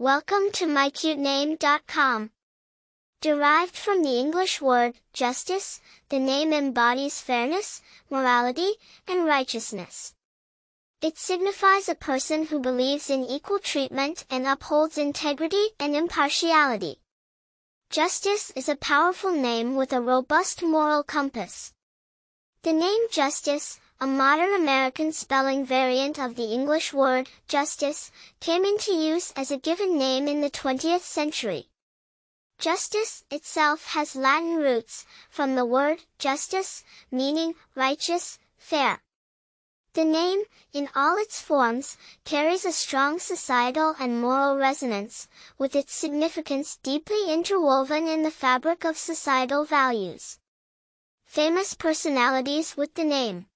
Welcome to mycutename.com. Derived from the English word justice, the name embodies fairness, morality, and righteousness. It signifies a person who believes in equal treatment and upholds integrity and impartiality. Justyce is a powerful name with a robust moral compass. The name Justyce, a modern American spelling variant of the English word justice, came into use as a given name in the 20th century. Justice itself has Latin roots, from the word justus, meaning righteous, fair. The name, in all its forms, carries a strong societal and moral resonance, with its significance deeply interwoven in the fabric of societal values. Famous personalities with the name.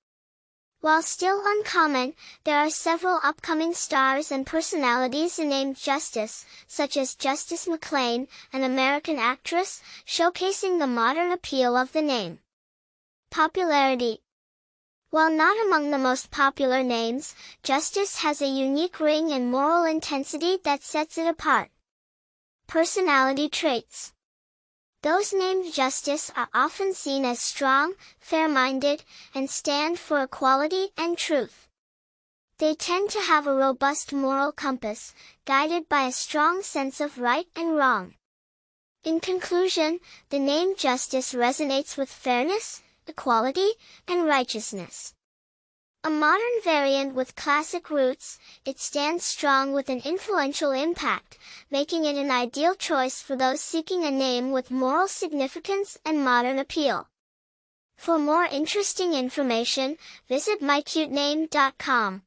While still uncommon, there are several upcoming stars and personalities named Justyce, such as Justyce McLean, an American actress, showcasing the modern appeal of the name. Popularity while not among the most popular names, Justyce has a unique ring and moral intensity that sets it apart. Personality traits. Those named Justyce are often seen as strong, fair-minded, and stand for equality and truth. They tend to have a robust moral compass, guided by a strong sense of right and wrong. In conclusion, the name Justyce resonates with fairness, equality, and righteousness. A modern variant with classic roots, it stands strong with an influential impact, making it an ideal choice for those seeking a name with moral significance and modern appeal. For more interesting information, visit mycutename.com.